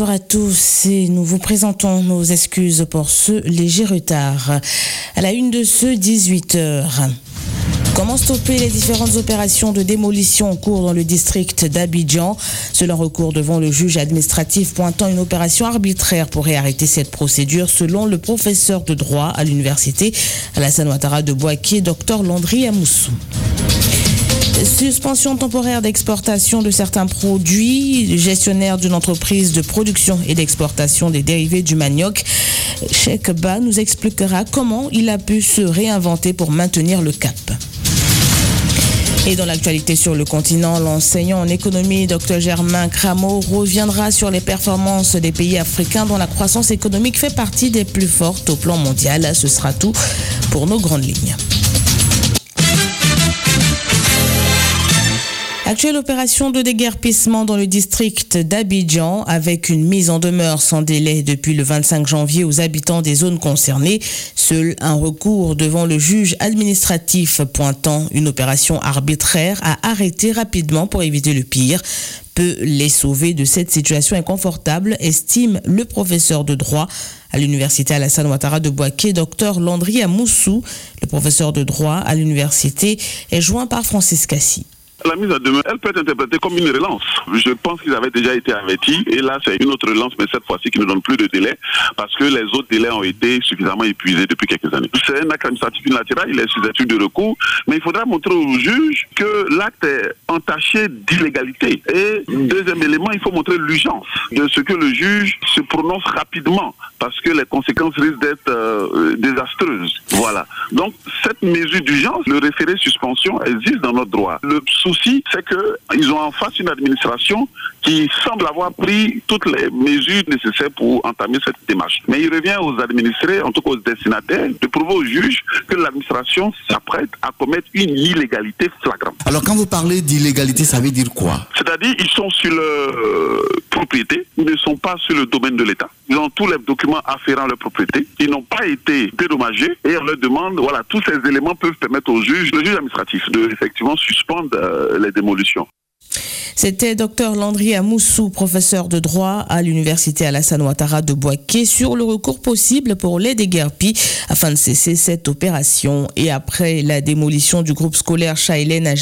Bonsoir à tous et nous vous présentons nos excuses pour ce léger retard. À la une de ce 18h. Comment stopper les différentes opérations de démolition en cours dans le district d'Abidjan? Selon recours devant le juge administratif pointant une opération arbitraire pourrait arrêter cette procédure selon le professeur de droit à l'université Alassane Ouattara de Boaké, Dr Landry Amoussou. Suspension temporaire d'exportation de certains produits. Gestionnaire d'une entreprise de production et d'exportation des dérivés du manioc, Cheikh Ba nous expliquera comment il a pu se réinventer pour maintenir le cap. Et dans l'actualité sur le continent, l'enseignant en économie, Dr Germain Cramo, reviendra sur les performances des pays africains dont la croissance économique fait partie des plus fortes au plan mondial. Ce sera tout pour nos grandes lignes. Actuelle opération de déguerpissement dans le district d'Abidjan avec une mise en demeure sans délai depuis le 25 janvier aux habitants des zones concernées. Seul un recours devant le juge administratif pointant une opération arbitraire à arrêter rapidement pour éviter le pire peut les sauver de cette situation inconfortable, estime le professeur de droit à l'université Alassane Ouattara de Boaké, docteur Landry Amoussou. Le professeur de droit à l'université est joint par Francis Cassi. La mise à demeure, elle peut être interprétée comme une relance. Je pense qu'ils avaient déjà été avertis et là c'est une autre relance, mais cette fois-ci qui ne donne plus de délai parce que les autres délais ont été suffisamment épuisés depuis quelques années. C'est un acte administratif unilatéral, il est sous étude de recours, mais il faudra montrer au juge que l'acte est entaché d'illégalité. Et deuxième élément, il faut montrer l'urgence de ce que le juge se prononce rapidement parce que les conséquences risquent d'être euh, désastreuses. Voilà. Donc cette mesure d'urgence, le référé suspension existe dans notre droit. Souci, c'est qu'ils ont en face une administration qui semble avoir pris toutes les mesures nécessaires pour entamer cette démarche. Mais il revient aux administrés, en tout cas aux destinataires, de prouver au juge que l'administration s'apprête à commettre une illégalité flagrante. Alors quand vous parlez d'illégalité, ça veut dire quoi? C'est-à-dire ils sont sur leur propriété, ils ne sont pas sur le domaine de l'État. Ils ont tous les documents afférents à leur propriété. Ils n'ont pas été dédommagés et on leur demande, voilà, tous ces éléments peuvent permettre au juge, le juge administratif, de effectivement suspendre euh, les démolitions. C'était Dr Landry Amoussou, professeur de droit à l'université Alassane Ouattara de Boaké, sur le recours possible pour les déguerpis afin de cesser cette opération. Et après la démolition du groupe scolaire Chaïlen à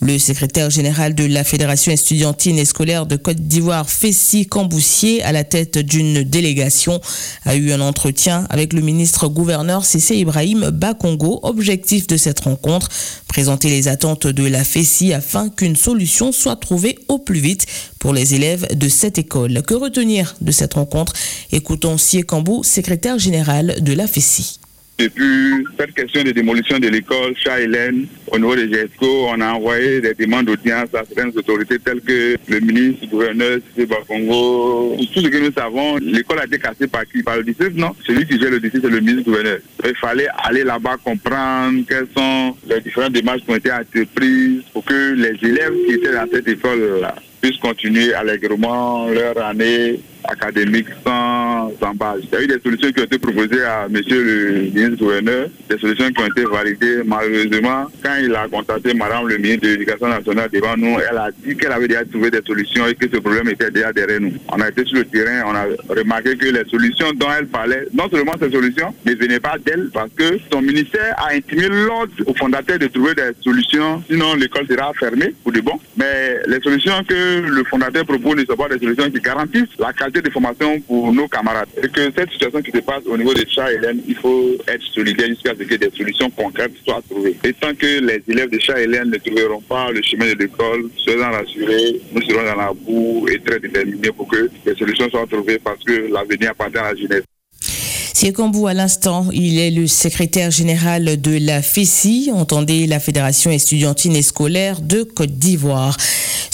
le secrétaire général de la Fédération estudiantine et scolaire de Côte d'Ivoire, Fessi Camboussier, à la tête d'une délégation, a eu un entretien avec le ministre gouverneur Cissé Ibrahim Bakongo. Objectif de cette rencontre, présenter les attentes de la Fessi afin qu'une solution soit trouvée au plus vite pour les élèves de cette école. Que retenir de cette rencontre? Écoutons Sie secrétaire général de la FESI. Depuis cette question de démolition de l'école Charles au niveau de GESCO, on a envoyé des demandes d'audience à certaines autorités telles que le ministre, le gouverneur, C. Bakongo. Tout ce que nous savons, l'école a été cassée par qui? Par le district, non? Celui qui gère le district, c'est le ministre gouverneur. Il fallait aller là-bas comprendre quelles sont les différentes démarches qui ont été entreprises pour que les élèves qui étaient dans cette école-là puissent continuer allègrement leur année académique sans embâche. Il y a eu des solutions qui ont été proposées à monsieur le ministre gouverneur, des solutions qui ont été validées. Malheureusement, quand il a contacté madame le ministre de l'Éducation nationale devant nous, elle a dit qu'elle avait déjà trouvé des solutions et que ce problème était déjà derrière nous. On a été sur le terrain, on a remarqué que les solutions dont elle parlait, non seulement ces solutions ne venaient pas d'elle parce que son ministère a intimé l'ordre au fondateur de trouver des solutions, sinon l'école sera fermée pour de bon. Mais les solutions que le fondateur propose ne sont pas des solutions qui garantissent la qualité de formation pour nos camarades. Et que cette situation qui se passe au niveau des chats Hélène, il faut être solidaire jusqu'à ce que des solutions concrètes soient trouvées. Et tant que les élèves de chats Hélène ne trouveront pas le chemin de l'école, soyons rassurés, nous serons dans la boue et très déterminés pour que les solutions soient trouvées parce que l'avenir appartient à la jeunesse. Siekambou, à l'instant, il est le secrétaire général de la FESI, entendez la Fédération estudiantine et scolaire de Côte d'Ivoire.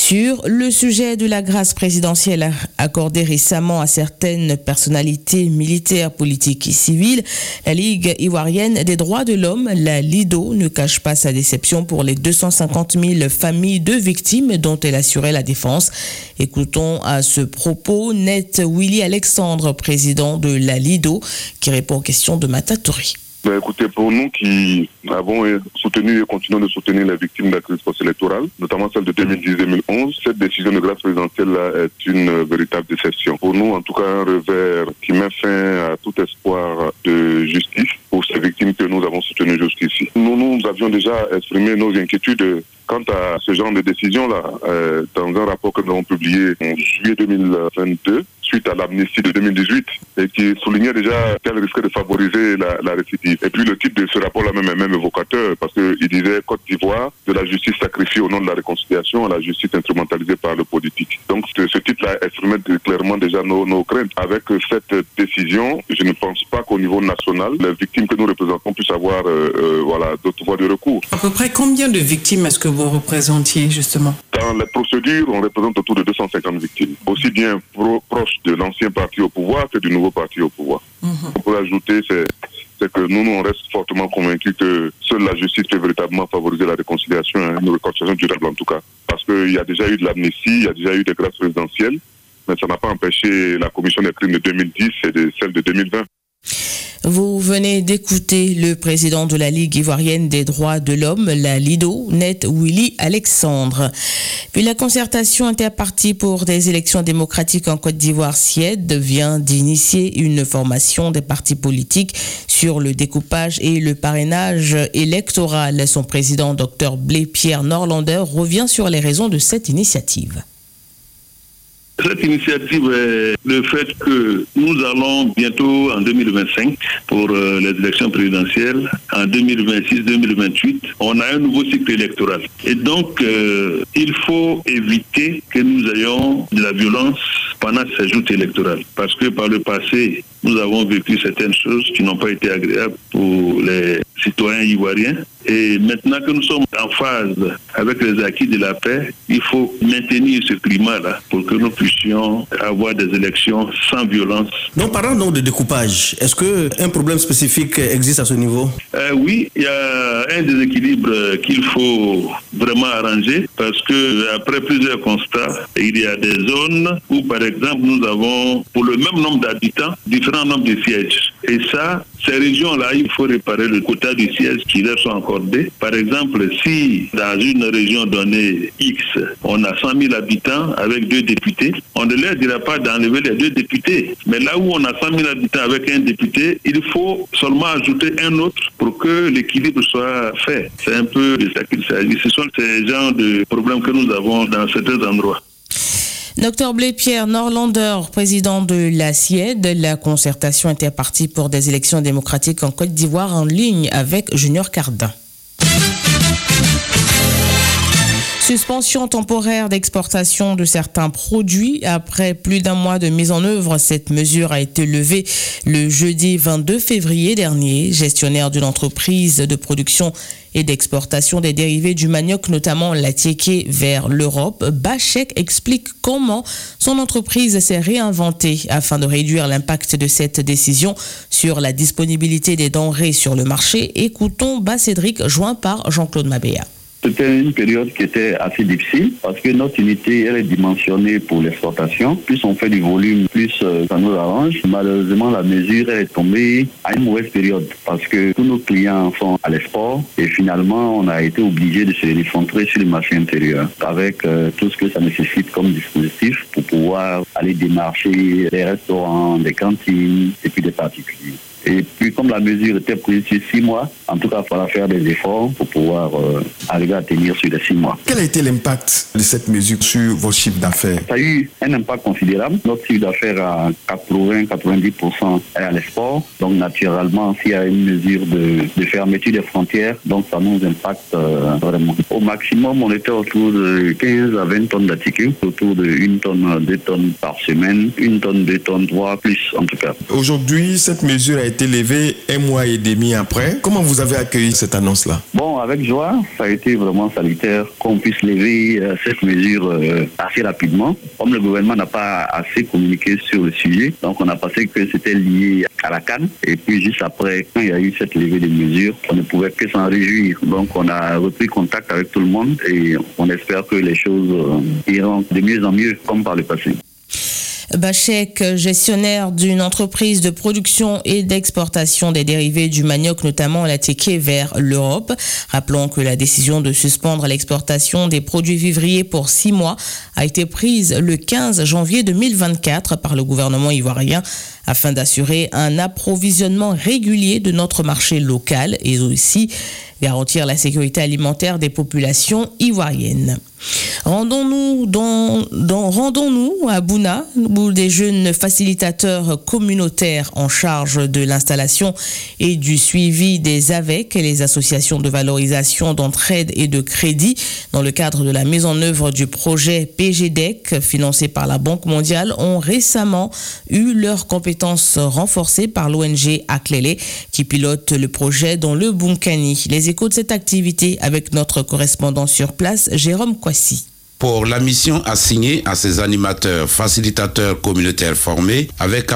Sur le sujet de la grâce présidentielle accordée récemment à certaines personnalités militaires, politiques et civiles, la Ligue ivoirienne des droits de l'homme, la LIDO, ne cache pas sa déception pour les 250 000 familles de victimes dont elle assurait la défense. Écoutons à ce propos Net Willy Alexandre, président de la LIDO, qui répond aux questions de Matatori. Ben, écoutez, pour nous qui avons soutenu et continuons de soutenir les victimes de la crise post-électorale, notamment celle de 2010-2011, cette décision de grâce présidentielle est une véritable déception. Pour nous, en tout cas, un revers qui met fin à tout espoir de justice pour ces victimes que nous avons soutenues jusqu'ici. Nous, nous avions déjà exprimé nos inquiétudes quant à ce genre de décision-là euh, dans un rapport que nous avons publié en juillet 2022 suite à l'amnistie de 2018 et qui soulignait déjà qu'elle risquait de favoriser la, la, récidive. Et puis le titre de ce rapport-là même est même évocateur parce qu'il disait Côte d'Ivoire de la justice sacrifiée au nom de la réconciliation à la justice instrumentalisée par le politique. Donc ce, ce titre-là exprimait clairement déjà nos, nos, craintes. Avec cette décision, je ne pense pas qu'au niveau national, les victimes que nous représentons puissent avoir euh, euh, voilà, d'autres voies de recours. À peu près combien de victimes est-ce que vous représentiez justement? Dans les procédures, on représente autour de 250 victimes, aussi bien pro proches de l'ancien parti au pouvoir que du nouveau parti au pouvoir. Mm -hmm. On peut ajouter, c'est que nous, nous, on reste fortement convaincus que seule la justice peut véritablement favoriser la réconciliation, hein, une réconciliation durable en tout cas. Parce qu'il y a déjà eu de l'amnistie, il y a déjà eu des grâces présidentielles, mais ça n'a pas empêché la commission des crimes de 2010 et de celle de 2020. Vous venez d'écouter le président de la Ligue ivoirienne des droits de l'homme, la Lido, Net Willy Alexandre. Puis la concertation interpartie pour des élections démocratiques en Côte d'Ivoire, SIED, vient d'initier une formation des partis politiques sur le découpage et le parrainage électoral. Son président, Dr Blé Pierre Norlander, revient sur les raisons de cette initiative. Cette initiative est le fait que nous allons bientôt en 2025 pour euh, les élections présidentielles, en 2026-2028, on a un nouveau cycle électoral. Et donc, euh, il faut éviter que nous ayons de la violence pendant ces joutes électorales. Parce que par le passé, nous avons vécu certaines choses qui n'ont pas été agréables pour les citoyens ivoiriens. Et maintenant que nous sommes en phase avec les acquis de la paix, il faut maintenir ce climat-là pour que nous puissions avoir des élections sans violence. Donc, parlons donc de découpage. Est-ce qu'un problème spécifique existe à ce niveau? Euh, Oui, il y a un déséquilibre qu'il faut vraiment arranger parce que après plusieurs constats, il y a des zones où, par exemple, nous avons, pour le même nombre d'habitants, différents nombres de sièges. Et ça, ces régions-là, il faut réparer le quota de sièges qui leur sont accordés. Par exemple, si dans une région donnée X, on a 100 000 habitants avec deux députés, on ne leur dira pas d'enlever les deux députés. Mais là où on a 100 000 habitants avec un député, il faut seulement ajouter un autre pour que l'équilibre soit fait. C'est un peu de ça qu'il s'agit. Ce sont ces genres de problèmes que nous avons dans certains endroits. Dr Blé-Pierre Norlander, président de la CIED, la concertation interpartie pour des élections démocratiques en Côte d'Ivoire en ligne avec Junior Cardin. Suspension temporaire d'exportation de certains produits. Après plus d'un mois de mise en œuvre, cette mesure a été levée le jeudi 22 février dernier. Gestionnaire d'une entreprise de production et d'exportation des dérivés du manioc, notamment la tiéké vers l'Europe, Bachek explique comment son entreprise s'est réinventée afin de réduire l'impact de cette décision sur la disponibilité des denrées sur le marché. Écoutons Bas Cédric, joint par Jean-Claude Mabéa. C'était une période qui était assez difficile parce que notre unité elle est dimensionnée pour l'exportation. Plus on fait du volume, plus euh, ça nous arrange. Malheureusement, la mesure est tombée à une mauvaise période parce que tous nos clients sont à l'export et finalement on a été obligé de se recentrer sur le marché intérieur avec euh, tout ce que ça nécessite comme dispositif pour pouvoir aller démarcher les restaurants, des cantines et puis des particuliers. Et puis, comme la mesure était prise sur six mois, en tout cas, il faudra faire des efforts pour pouvoir euh, arriver à tenir sur les six mois. Quel a été l'impact de cette mesure sur vos chiffres d'affaires? Ça a eu un impact considérable. Notre chiffre d'affaires à 80-90% est à l'export. Donc, naturellement, s'il y a une mesure de, de, fermeture des frontières, donc ça nous impacte euh, vraiment. Au maximum, on était autour de 15 à 20 tonnes d'articles, autour de 1 tonne, 2 tonnes par semaine, 1 tonne, 2 tonnes, 3 plus en tout cas. Aujourd'hui, cette mesure a été été levé un mois et demi après. Comment vous avez accueilli cette annonce-là? Bon, avec joie, ça a été vraiment salutaire qu'on puisse lever euh, cette mesure euh, assez rapidement. Comme le gouvernement n'a pas assez communiqué sur le sujet, donc on a pensé que c'était lié à la canne. Et puis juste après, quand il y a eu cette levée de mesures, on ne pouvait que s'en réjouir. Donc on a repris contact avec tout le monde et on espère que les choses euh, iront de mieux en mieux comme par le passé. Bachek, gestionnaire d'une entreprise de production et d'exportation des dérivés du manioc, notamment la teke, vers l'Europe. Rappelons que la décision de suspendre l'exportation des produits vivriers pour six mois a été prise le 15 janvier 2024 par le gouvernement ivoirien afin d'assurer un approvisionnement régulier de notre marché local et aussi garantir la sécurité alimentaire des populations ivoiriennes. Rendons-nous à Bouna, où des jeunes facilitateurs communautaires en charge de l'installation et du suivi des AVEC les associations de valorisation d'entraide et de crédit dans le cadre de la mise en œuvre du projet PGDEC financé par la Banque mondiale ont récemment eu leurs compétences renforcées par l'ONG Aklele qui pilote le projet dans le Bunkani. Les échos de cette activité avec notre correspondant sur place, Jérôme Kwasi pour la mission assignée à ces animateurs, facilitateurs communautaires formés, avec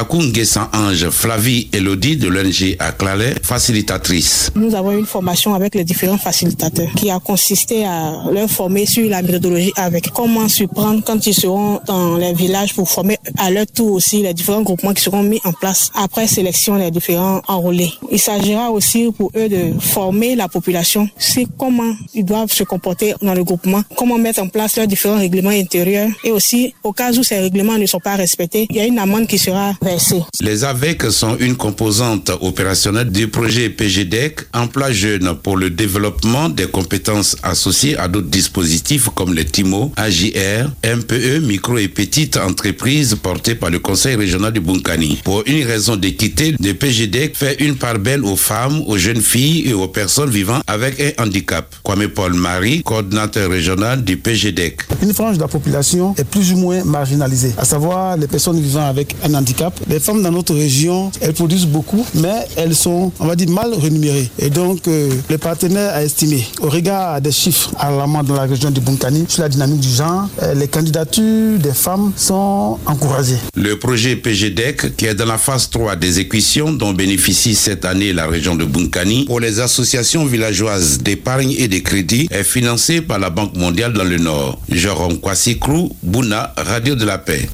sans Ange, Flavie Elodie de l'ONG Aklale, facilitatrice. Nous avons une formation avec les différents facilitateurs qui a consisté à leur former sur la méthodologie avec comment se prendre quand ils seront dans les villages pour former à leur tour aussi les différents groupements qui seront mis en place après sélection des différents enrôlés. Il s'agira aussi pour eux de former la population sur comment ils doivent se comporter dans le groupement, comment mettre en place leur différents règlements intérieurs et aussi au cas où ces règlements ne sont pas respectés, il y a une amende qui sera versée. Les AVEC sont une composante opérationnelle du projet PGDEC, emploi jeune pour le développement des compétences associées à d'autres dispositifs comme les TIMO, AJR, MPE, micro et petites entreprises portées par le Conseil régional du Bunkani. Pour une raison d'équité, le PGDEC fait une part belle aux femmes, aux jeunes filles et aux personnes vivant avec un handicap. Kwame Paul Marie, coordinateur régional du PGDEC. Une frange de la population est plus ou moins marginalisée, à savoir les personnes vivant avec un handicap. Les femmes dans notre région, elles produisent beaucoup, mais elles sont, on va dire, mal rémunérées. Et donc, euh, le partenaire a estimé, au regard des chiffres alarmants dans la région du Bunkani, sur la dynamique du genre, euh, les candidatures des femmes sont encouragées. Le projet PGDEC, qui est dans la phase 3 des équations dont bénéficie cette année la région de Bunkani, pour les associations villageoises d'épargne et de crédit, est financé par la Banque mondiale dans le Nord. Jérôme Kwasikrou, Bouna, Radio de la Paix.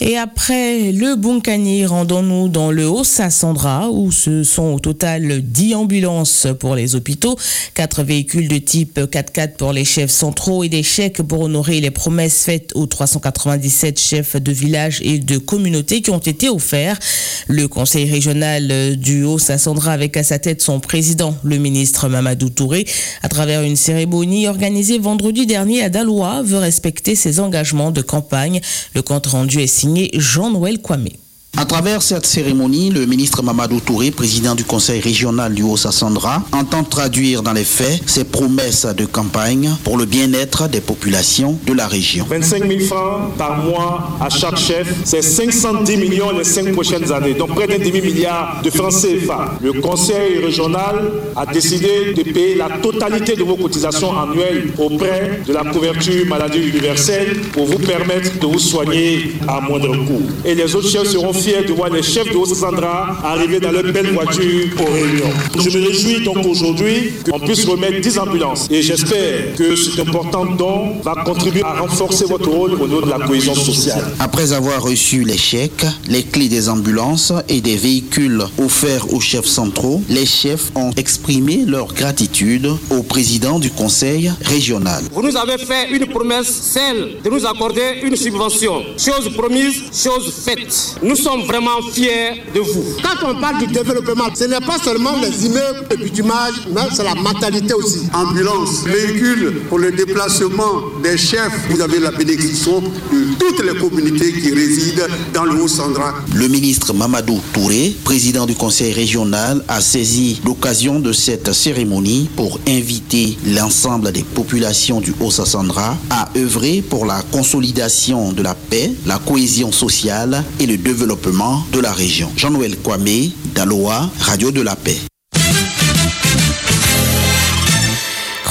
Et après le Bunkani, rendons-nous dans le Haut-Sassandra où ce sont au total 10 ambulances pour les hôpitaux, 4 véhicules de type 4x4 pour les chefs centraux et des chèques pour honorer les promesses faites aux 397 chefs de village et de communautés qui ont été offerts. Le conseil régional du Haut-Sassandra avec à sa tête son président, le ministre Mamadou Touré, à travers une cérémonie organisée vendredi dernier à Dalois, veut respecter ses engagements de campagne. Le compte rendu est signé Jean-Noël Kwame. À travers cette cérémonie, le ministre Mamadou Touré, président du conseil régional du Haut-Sassandra, entend traduire dans les faits ses promesses de campagne pour le bien-être des populations de la région. 25 000 francs par mois à chaque chef, c'est 510 millions les cinq prochaines années, donc près d'un demi-milliard de francs CFA. Le conseil régional a décidé de payer la totalité de vos cotisations annuelles auprès de la couverture maladie universelle pour vous permettre de vous soigner à moindre coût. Et les autres chefs seront fiers de voir les chefs de Haute-Sandra arriver dans leur belle voiture aux réunions. Je me réjouis donc aujourd'hui qu'on puisse remettre 10 ambulances et j'espère que cet important don va contribuer à renforcer votre rôle au niveau de la cohésion sociale. Après avoir reçu les chèques, les clés des ambulances et des véhicules offerts aux chefs centraux, les chefs ont exprimé leur gratitude au président du conseil régional. Vous nous avez fait une promesse, celle de nous accorder une subvention. Chose promise, chose faite. Nous sommes vraiment fiers de vous. Quand on parle du développement, ce n'est pas seulement les immeubles et bitumage, mais c'est la mentalité aussi. Ambulance, véhicules pour le déplacement des chefs, vous avez la bénédiction de toutes les communautés qui résident dans le Haut-Sandra. Le ministre Mamadou Touré, président du conseil régional, a saisi l'occasion de cette cérémonie pour inviter l'ensemble des populations du Haut-Sassandra à œuvrer pour la consolidation de la paix, la cohésion sociale et le développement de la région. Jean-Noël Kwame, Daloa, Radio de la Paix.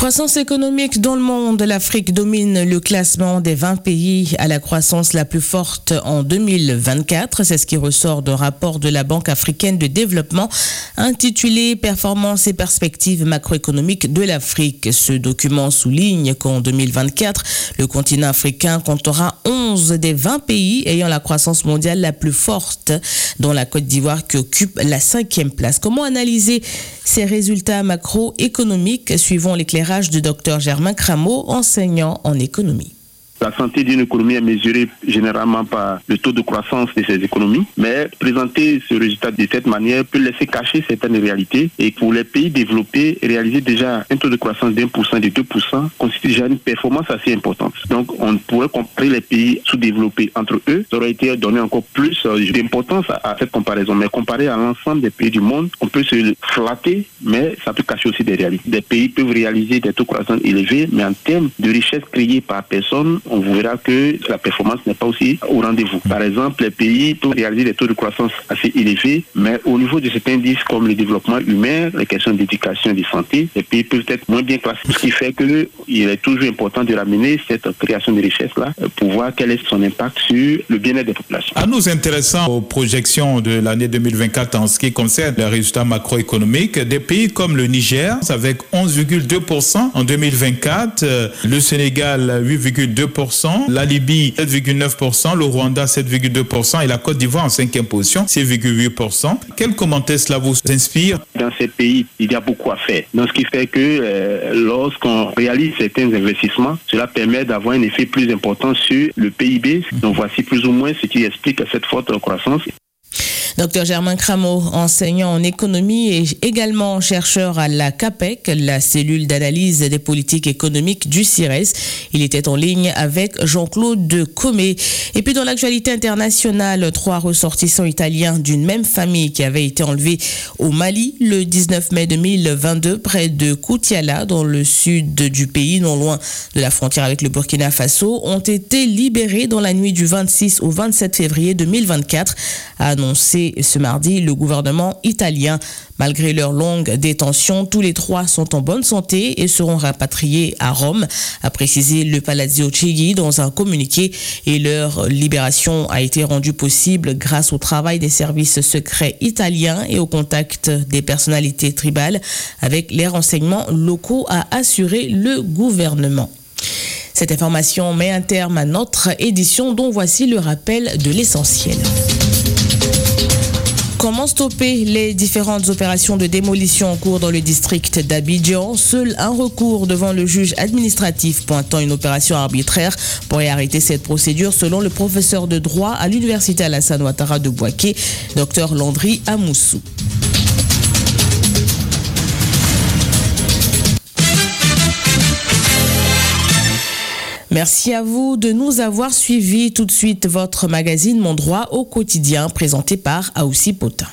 Croissance économique dans le monde, l'Afrique domine le classement des 20 pays à la croissance la plus forte en 2024. C'est ce qui ressort d'un rapport de la Banque africaine de développement intitulé Performance et perspectives macroéconomiques de l'Afrique. Ce document souligne qu'en 2024, le continent africain comptera 11 des 20 pays ayant la croissance mondiale la plus forte, dont la Côte d'Ivoire qui occupe la cinquième place. Comment analyser ces résultats macroéconomiques suivant l'éclairage du docteur Germain Crameau, enseignant en économie. La santé d'une économie est mesurée généralement par le taux de croissance de ces économies, mais présenter ce résultat de cette manière peut laisser cacher certaines réalités. Et pour les pays développés, réaliser déjà un taux de croissance pour cent, de 2% constitue déjà une performance assez importante. Donc on pourrait comparer les pays sous-développés entre eux. Ça aurait été donné encore plus euh, d'importance à cette comparaison. Mais comparé à l'ensemble des pays du monde, on peut se flatter, mais ça peut cacher aussi des réalités. Des pays peuvent réaliser des taux de croissance élevés, mais en termes de richesse créée par personne, on verra que la performance n'est pas aussi au rendez-vous. Par exemple, les pays peuvent réaliser des taux de croissance assez élevés, mais au niveau de cet indice comme le développement humain, les questions d'éducation et de santé, les pays peuvent être moins bien classés. Ce qui fait qu'il est toujours important de ramener cette création de richesse-là pour voir quel est son impact sur le bien-être des populations. À nous intéressant aux projections de l'année 2024 en ce qui concerne les résultats macroéconomiques, des pays comme le Niger, avec 11,2% en 2024, le Sénégal 8,2%, la Libye 7,9%, le Rwanda 7,2% et la Côte d'Ivoire en cinquième position 6,8%. Quel commentaire cela vous inspire? Dans ces pays, il y a beaucoup à faire. Ce qui fait que euh, lorsqu'on réalise certains investissements, cela permet d'avoir un effet plus important sur le PIB. Donc voici plus ou moins ce qui explique cette forte croissance. Docteur Germain Crameau, enseignant en économie et également chercheur à la CAPEC, la cellule d'analyse des politiques économiques du CIRES. Il était en ligne avec Jean-Claude Comé. Et puis dans l'actualité internationale, trois ressortissants italiens d'une même famille qui avaient été enlevés au Mali le 19 mai 2022 près de Koutiala dans le sud du pays, non loin de la frontière avec le Burkina Faso, ont été libérés dans la nuit du 26 au 27 février 2024, a annoncé ce mardi le gouvernement italien. Malgré leur longue détention, tous les trois sont en bonne santé et seront rapatriés à Rome, a précisé le Palazzo Chigi dans un communiqué. Et leur libération a été rendue possible grâce au travail des services secrets italiens et au contact des personnalités tribales avec les renseignements locaux, a assuré le gouvernement. Cette information met un terme à notre édition dont voici le rappel de l'essentiel. Comment stopper les différentes opérations de démolition en cours dans le district d'Abidjan? Seul un recours devant le juge administratif pointant une opération arbitraire pourrait arrêter cette procédure selon le professeur de droit à l'université Alassane Ouattara de Boaké, Dr Landry Amoussou. Merci à vous de nous avoir suivis. Tout de suite, votre magazine Mon droit au quotidien présenté par Aoussi Potin.